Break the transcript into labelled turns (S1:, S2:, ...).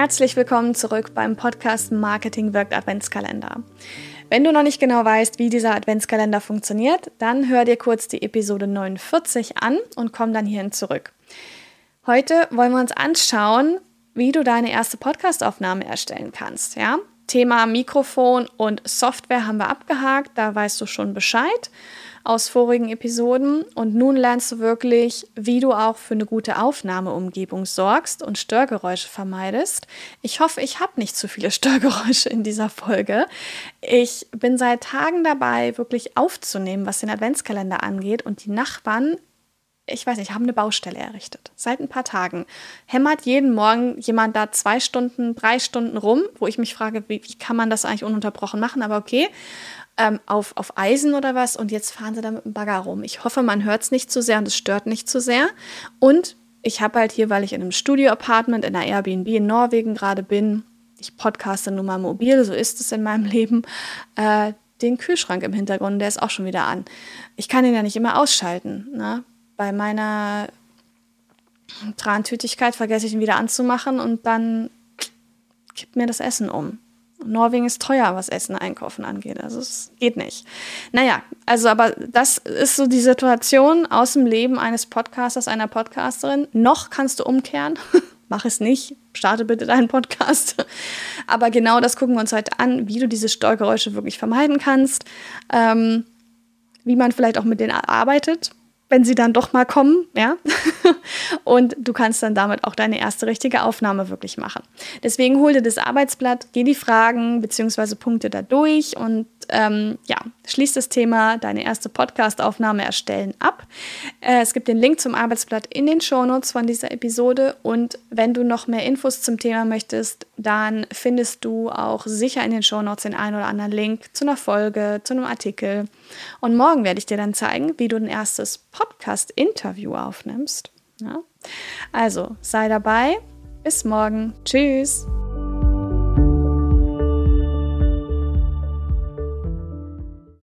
S1: Herzlich willkommen zurück beim Podcast Marketing wirkt Adventskalender. Wenn du noch nicht genau weißt, wie dieser Adventskalender funktioniert, dann hör dir kurz die Episode 49 an und komm dann hierhin zurück. Heute wollen wir uns anschauen, wie du deine erste Podcastaufnahme erstellen kannst. Ja? Thema Mikrofon und Software haben wir abgehakt, da weißt du schon Bescheid aus vorigen Episoden. Und nun lernst du wirklich, wie du auch für eine gute Aufnahmeumgebung sorgst und Störgeräusche vermeidest. Ich hoffe, ich habe nicht zu viele Störgeräusche in dieser Folge. Ich bin seit Tagen dabei, wirklich aufzunehmen, was den Adventskalender angeht. Und die Nachbarn ich weiß nicht, haben eine Baustelle errichtet. Seit ein paar Tagen hämmert jeden Morgen jemand da zwei Stunden, drei Stunden rum, wo ich mich frage, wie, wie kann man das eigentlich ununterbrochen machen? Aber okay ähm, auf, auf Eisen oder was und jetzt fahren sie da mit dem Bagger rum. Ich hoffe, man hört es nicht zu sehr und es stört nicht zu sehr. Und ich habe halt hier, weil ich in einem Studio-Apartment in einer Airbnb in Norwegen gerade bin, ich podcaste nun mal mobil, so ist es in meinem Leben, äh, den Kühlschrank im Hintergrund, der ist auch schon wieder an. Ich kann ihn ja nicht immer ausschalten. Ne? Bei meiner Trantütigkeit vergesse ich ihn wieder anzumachen und dann kippt mir das Essen um. Norwegen ist teuer, was Essen einkaufen angeht. Also es geht nicht. Naja, also aber das ist so die Situation aus dem Leben eines Podcasters, einer Podcasterin. Noch kannst du umkehren. Mach es nicht. Starte bitte deinen Podcast. Aber genau das gucken wir uns heute an, wie du diese Steuergeräusche wirklich vermeiden kannst. Ähm, wie man vielleicht auch mit denen arbeitet wenn sie dann doch mal kommen, ja. Und du kannst dann damit auch deine erste richtige Aufnahme wirklich machen. Deswegen hol dir das Arbeitsblatt, geh die Fragen bzw. Punkte da durch und ähm, ja, schließ das Thema deine erste Podcast-Aufnahme erstellen ab. Äh, es gibt den Link zum Arbeitsblatt in den Shownotes von dieser Episode und wenn du noch mehr Infos zum Thema möchtest, dann findest du auch sicher in den Shownotes den einen oder anderen Link zu einer Folge, zu einem Artikel. Und morgen werde ich dir dann zeigen, wie du ein erstes Podcast-Interview aufnimmst. Ja? Also sei dabei. Bis morgen. Tschüss.